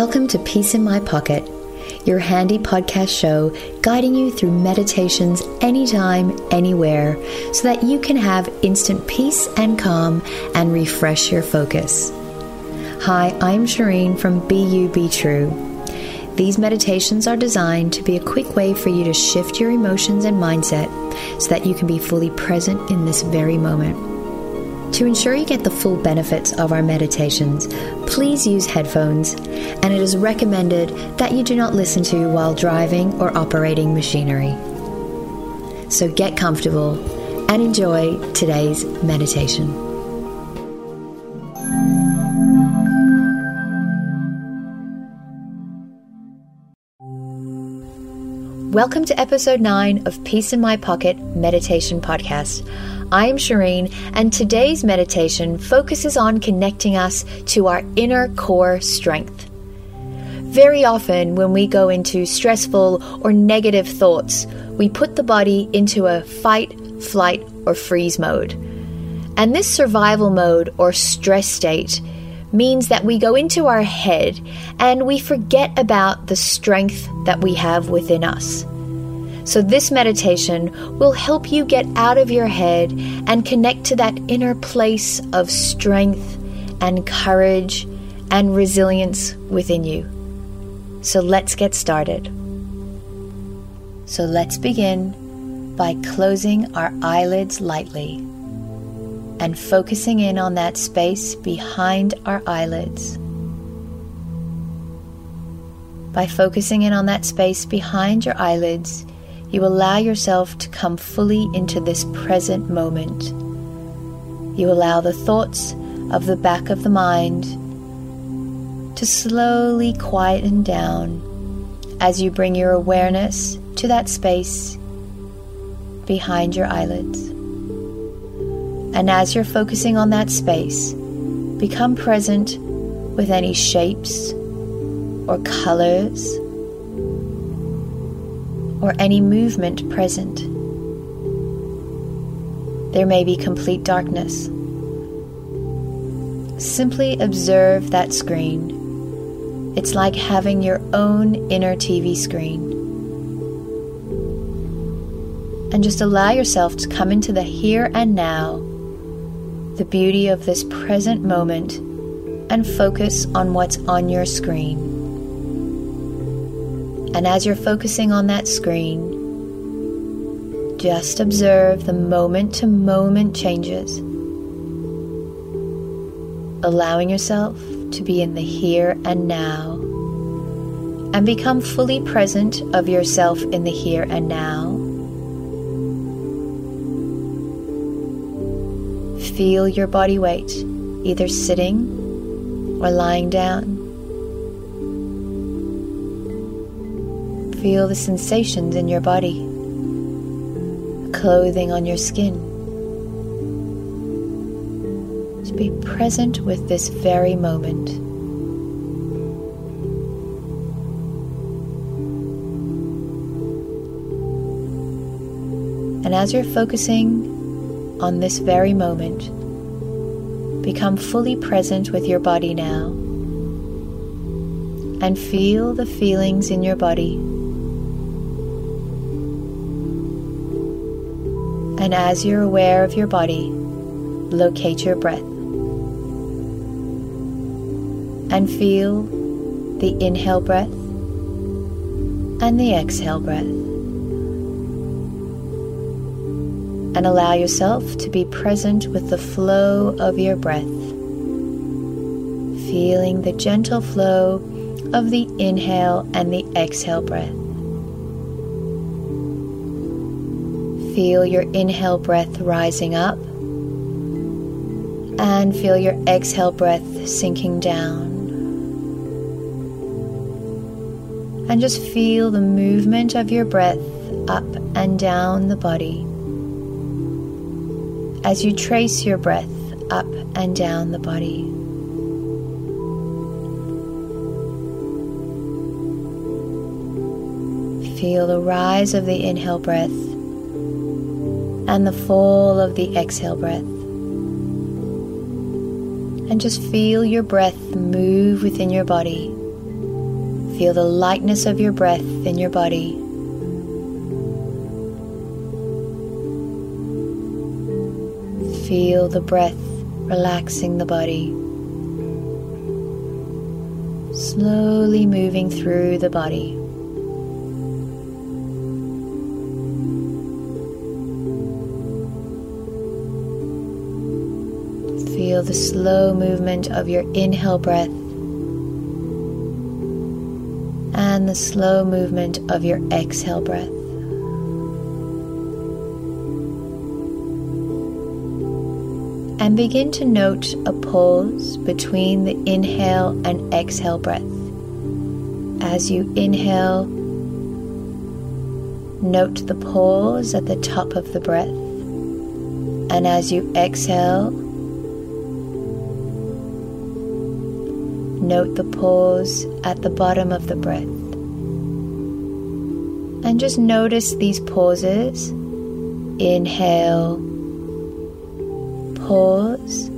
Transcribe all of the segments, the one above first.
Welcome to Peace in My Pocket, your handy podcast show guiding you through meditations anytime, anywhere, so that you can have instant peace and calm and refresh your focus. Hi, I'm Shireen from You Be True. These meditations are designed to be a quick way for you to shift your emotions and mindset so that you can be fully present in this very moment. To ensure you get the full benefits of our meditations, please use headphones, and it is recommended that you do not listen to while driving or operating machinery. So get comfortable and enjoy today's meditation. Welcome to episode 9 of Peace in My Pocket Meditation Podcast. I'm Shireen, and today's meditation focuses on connecting us to our inner core strength. Very often, when we go into stressful or negative thoughts, we put the body into a fight, flight, or freeze mode. And this survival mode or stress state means that we go into our head and we forget about the strength that we have within us. So, this meditation will help you get out of your head and connect to that inner place of strength and courage and resilience within you. So, let's get started. So, let's begin by closing our eyelids lightly and focusing in on that space behind our eyelids. By focusing in on that space behind your eyelids, you allow yourself to come fully into this present moment. You allow the thoughts of the back of the mind to slowly quieten down as you bring your awareness to that space behind your eyelids. And as you're focusing on that space, become present with any shapes or colors or any movement present. There may be complete darkness. Simply observe that screen. It's like having your own inner TV screen. And just allow yourself to come into the here and now, the beauty of this present moment, and focus on what's on your screen. And as you're focusing on that screen, just observe the moment to moment changes, allowing yourself to be in the here and now, and become fully present of yourself in the here and now. Feel your body weight, either sitting or lying down. Feel the sensations in your body, clothing on your skin. To be present with this very moment. And as you're focusing on this very moment, become fully present with your body now and feel the feelings in your body. And as you're aware of your body, locate your breath. And feel the inhale breath and the exhale breath. And allow yourself to be present with the flow of your breath, feeling the gentle flow of the inhale and the exhale breath. Feel your inhale breath rising up and feel your exhale breath sinking down. And just feel the movement of your breath up and down the body as you trace your breath up and down the body. Feel the rise of the inhale breath and the fall of the exhale breath. And just feel your breath move within your body Feel the lightness of your breath in your body. Feel the breath relaxing the body. Slowly moving through the body. Feel the slow movement of your inhale breath and the slow movement of your exhale breath. And begin to note a pause between the inhale and exhale breath. As you inhale, note the pause at the top of the breath. And as you exhale, note the pause at the bottom of the breath. And just notice these pauses. Inhale, pause,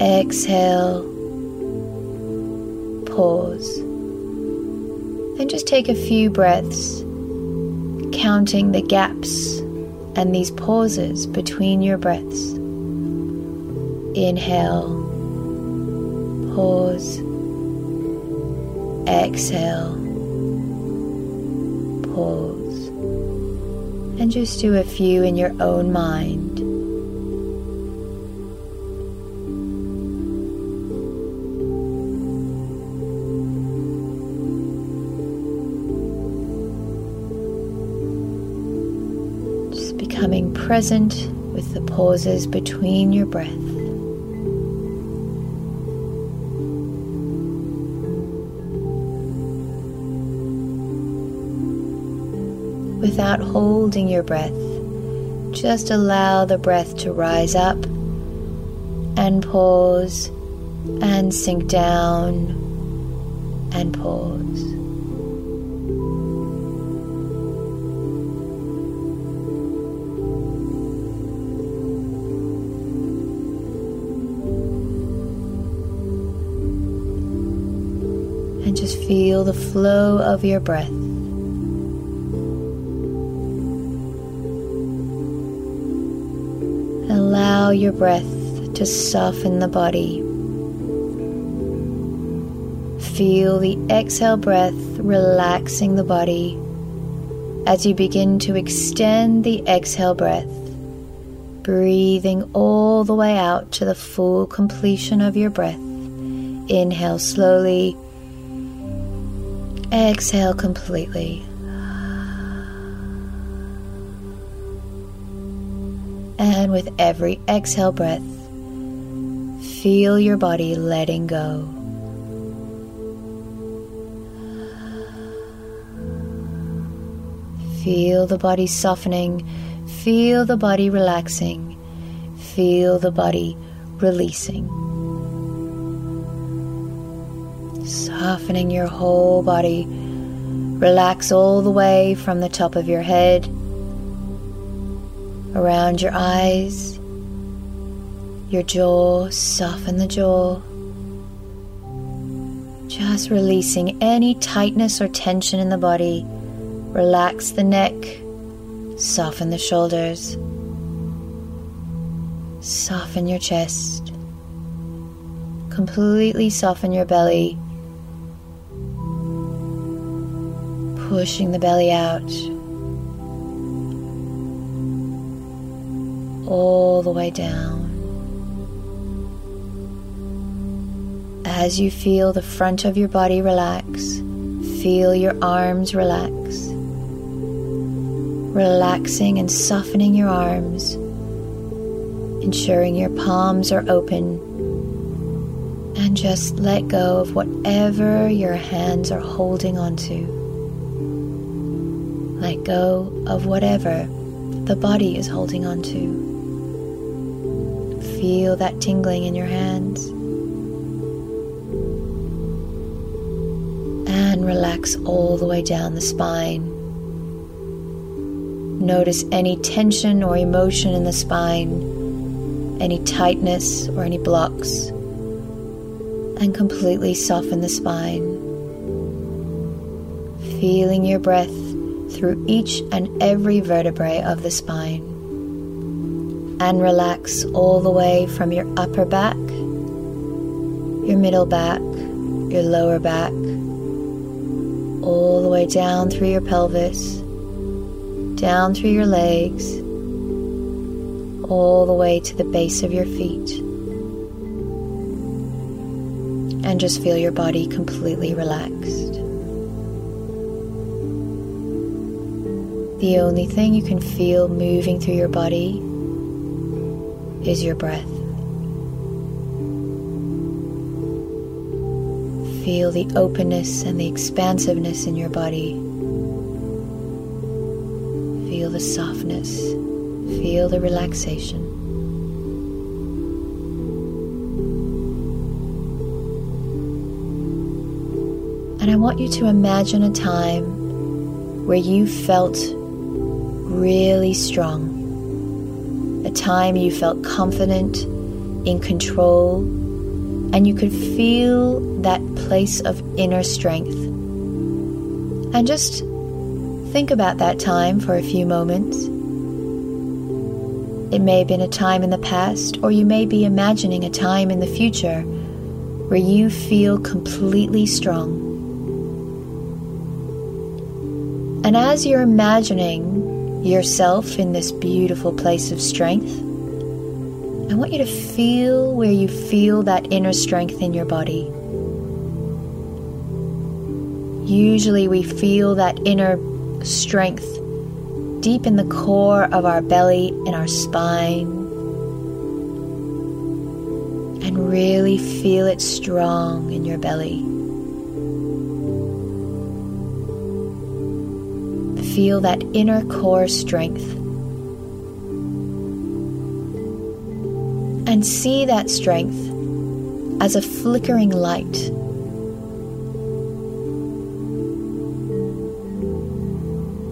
exhale, pause. And just take a few breaths, counting the gaps and these pauses between your breaths. Inhale, pause, exhale, pause, and just do a few in your own mind. Present with the pauses between your breath. without holding your breath. Just allow the breath to rise up and pause and sink down and pause. And just feel the flow of your breath. Allow your breath to soften the body. Feel the exhale breath relaxing the body as you begin to extend the exhale breath, breathing all the way out to the full completion of your breath. Inhale slowly, exhale completely. And with every exhale breath, feel your body letting go. Feel the body softening, feel the body relaxing, feel the body releasing. Softening your whole body. Relax all the way from the top of your head around your eyes, your jaw, soften the jaw. Just releasing any tightness or tension in the body. Relax the neck, soften the shoulders, soften your chest, completely soften your belly, pushing the belly out. all the way down. As you feel the front of your body relax, feel your arms relax. Relaxing and softening your arms, ensuring your palms are open, and just let go of whatever your hands are holding onto. Let go of whatever the body is holding on to. Feel that tingling in your hands. And relax all the way down the spine. Notice any tension or emotion in the spine, any tightness or any blocks, and completely soften the spine. feeling your breath through each and every vertebrae of the spine. And relax all the way from your upper back, your middle back, your lower back, all the way down through your pelvis, down through your legs, all the way to the base of your feet. And just feel your body completely relaxed. The only thing you can feel moving through your body is your breath. Feel the openness and the expansiveness in your body. Feel the softness. Feel the relaxation. And I want you to imagine a time where you felt really strong. A time you felt confident, in control, and you could feel that place of inner strength. And just think about that time for a few moments. It may have been a time in the past, or you may be imagining a time in the future where you feel completely strong. And as you're imagining yourself in this beautiful place of strength, I want you to feel where you feel that inner strength in your body. Usually, we feel that inner strength deep in the core of our belly, and our spine, and really feel it strong in your belly. Feel that inner core strength. And see that strength as a flickering light.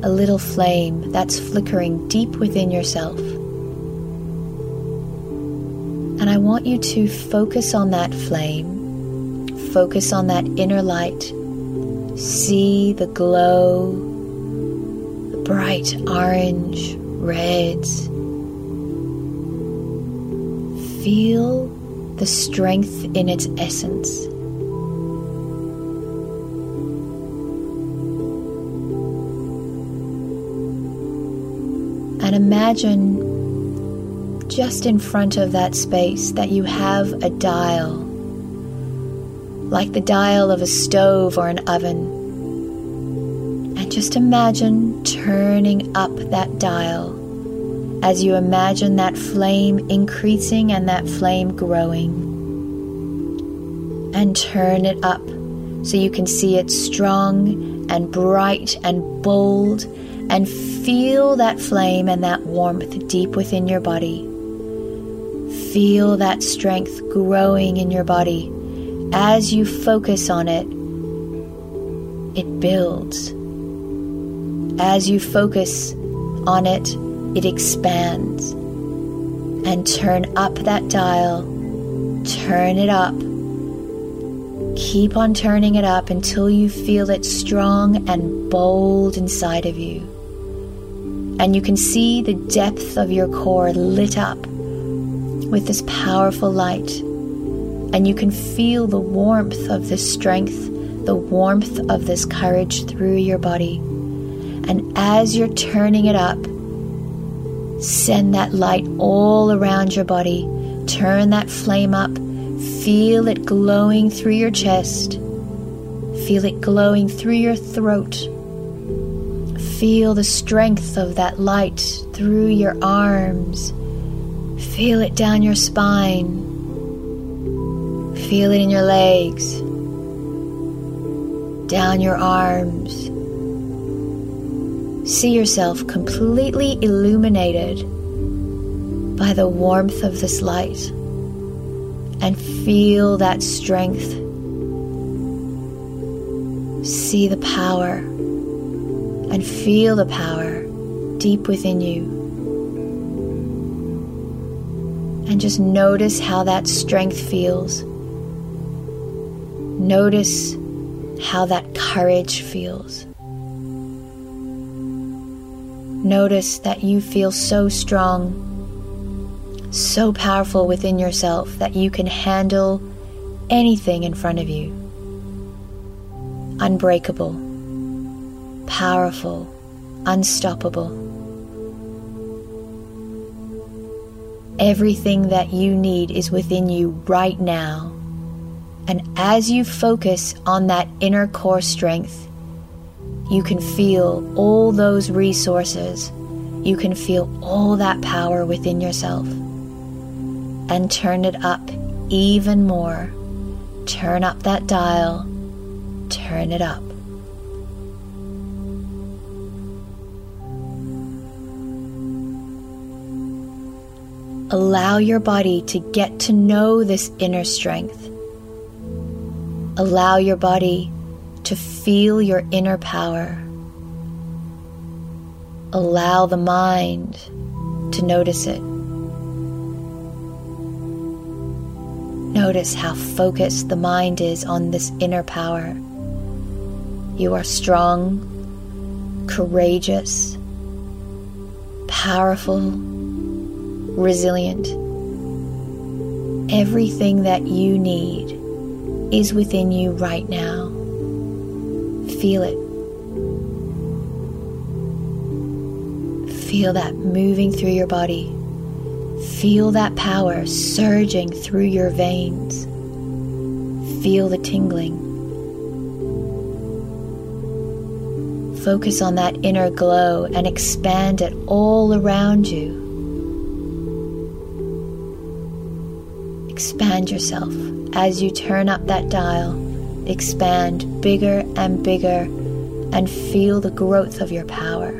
A little flame that's flickering deep within yourself. And I want you to focus on that flame, focus on that inner light, see the glow bright orange, reds. Feel the strength in its essence. And imagine just in front of that space that you have a dial, like the dial of a stove or an oven just imagine turning up that dial as you imagine that flame increasing and that flame growing. And turn it up so you can see it strong and bright and bold and feel that flame and that warmth deep within your body. Feel that strength growing in your body. As you focus on it, it builds as you focus on it, it expands. And turn up that dial, turn it up. Keep on turning it up until you feel it strong and bold inside of you. And you can see the depth of your core lit up with this powerful light. And you can feel the warmth of this strength, the warmth of this courage through your body. And as you're turning it up, send that light all around your body. Turn that flame up. Feel it glowing through your chest. Feel it glowing through your throat. Feel the strength of that light through your arms. Feel it down your spine. Feel it in your legs, down your arms, See yourself completely illuminated by the warmth of this light and feel that strength. See the power and feel the power deep within you. And just notice how that strength feels. Notice how that courage feels. Notice that you feel so strong, so powerful within yourself that you can handle anything in front of you. Unbreakable, powerful, unstoppable. Everything that you need is within you right now. And as you focus on that inner core strength, you can feel all those resources. You can feel all that power within yourself. And turn it up even more. Turn up that dial. Turn it up. Allow your body to get to know this inner strength. Allow your body to feel your inner power. Allow the mind to notice it. Notice how focused the mind is on this inner power. You are strong, courageous, powerful, resilient. Everything that you need is within you right now. Feel it. Feel that moving through your body. Feel that power surging through your veins. Feel the tingling. Focus on that inner glow and expand it all around you. Expand yourself as you turn up that dial expand bigger and bigger and feel the growth of your power.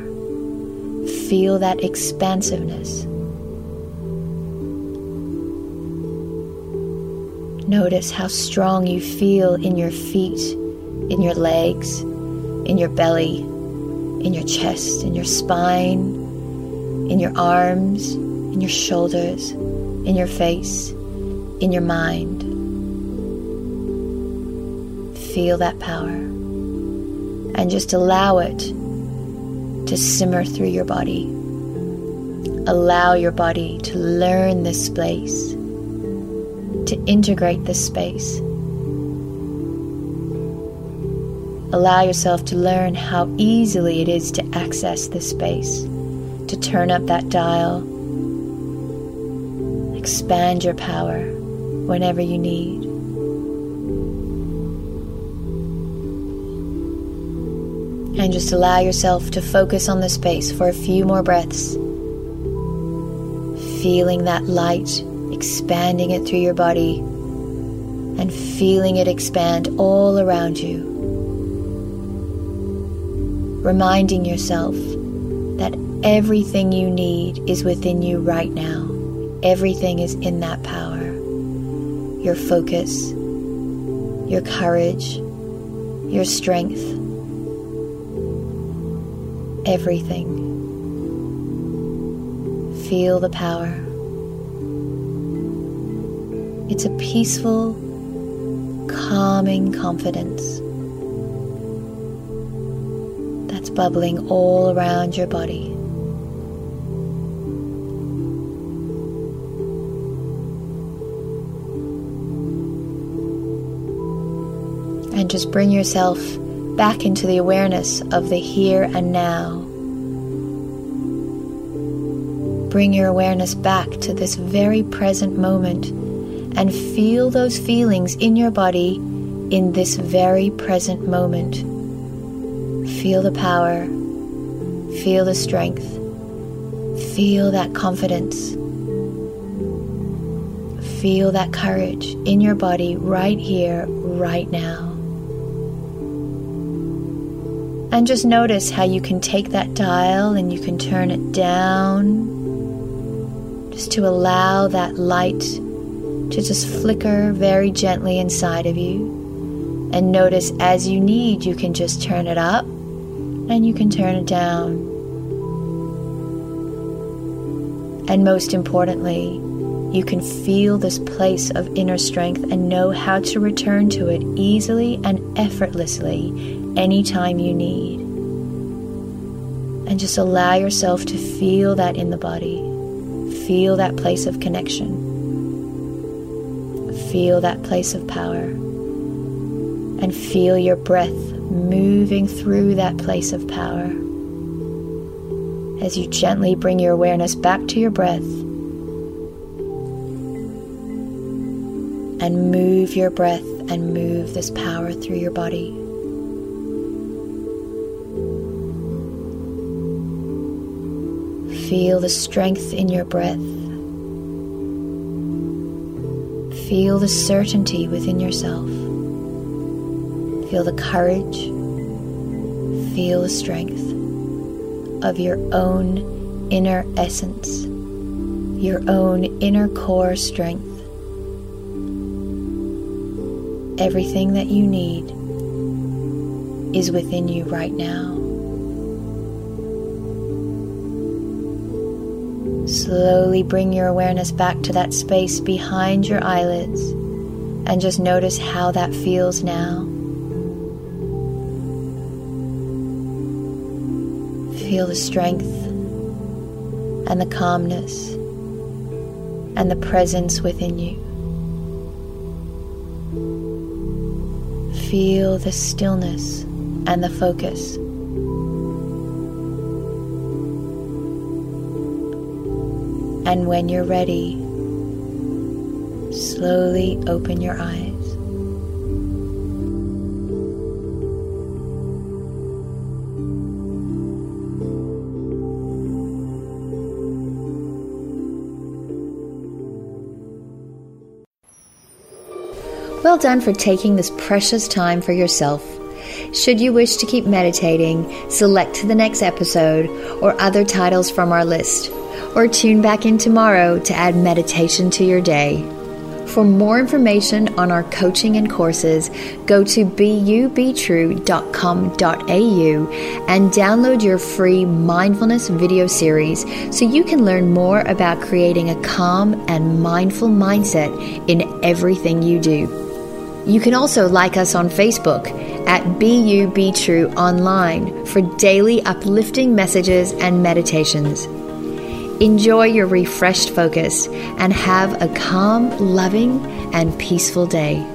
Feel that expansiveness. Notice how strong you feel in your feet, in your legs, in your belly, in your chest, in your spine, in your arms, in your shoulders, in your face, in your mind feel that power and just allow it to simmer through your body. Allow your body to learn this space, to integrate this space. Allow yourself to learn how easily it is to access this space, to turn up that dial, expand your power whenever you need. And just allow yourself to focus on the space for a few more breaths. Feeling that light expanding it through your body and feeling it expand all around you. Reminding yourself that everything you need is within you right now. Everything is in that power. Your focus, your courage, your strength everything. Feel the power. It's a peaceful, calming confidence that's bubbling all around your body. And just bring yourself back into the awareness of the here and now. Bring your awareness back to this very present moment and feel those feelings in your body in this very present moment. Feel the power, feel the strength, feel that confidence, feel that courage in your body right here, right now. And just notice how you can take that dial and you can turn it down to allow that light to just flicker very gently inside of you. And notice as you need, you can just turn it up and you can turn it down. And most importantly, you can feel this place of inner strength and know how to return to it easily and effortlessly anytime you need. And just allow yourself to feel that in the body. Feel that place of connection. Feel that place of power. And feel your breath moving through that place of power. As you gently bring your awareness back to your breath and move your breath and move this power through your body. Feel the strength in your breath. Feel the certainty within yourself. Feel the courage. Feel the strength of your own inner essence, your own inner core strength. Everything that you need is within you right now. Slowly bring your awareness back to that space behind your eyelids and just notice how that feels now. Feel the strength and the calmness and the presence within you. Feel the stillness and the focus. And when you're ready, slowly open your eyes. Well done for taking this precious time for yourself. Should you wish to keep meditating, select the next episode or other titles from our list or tune back in tomorrow to add meditation to your day. For more information on our coaching and courses, go to beyoubetru.com.au and download your free mindfulness video series so you can learn more about creating a calm and mindful mindset in everything you do. You can also like us on Facebook at Be Online for daily uplifting messages and meditations. Enjoy your refreshed focus and have a calm, loving, and peaceful day.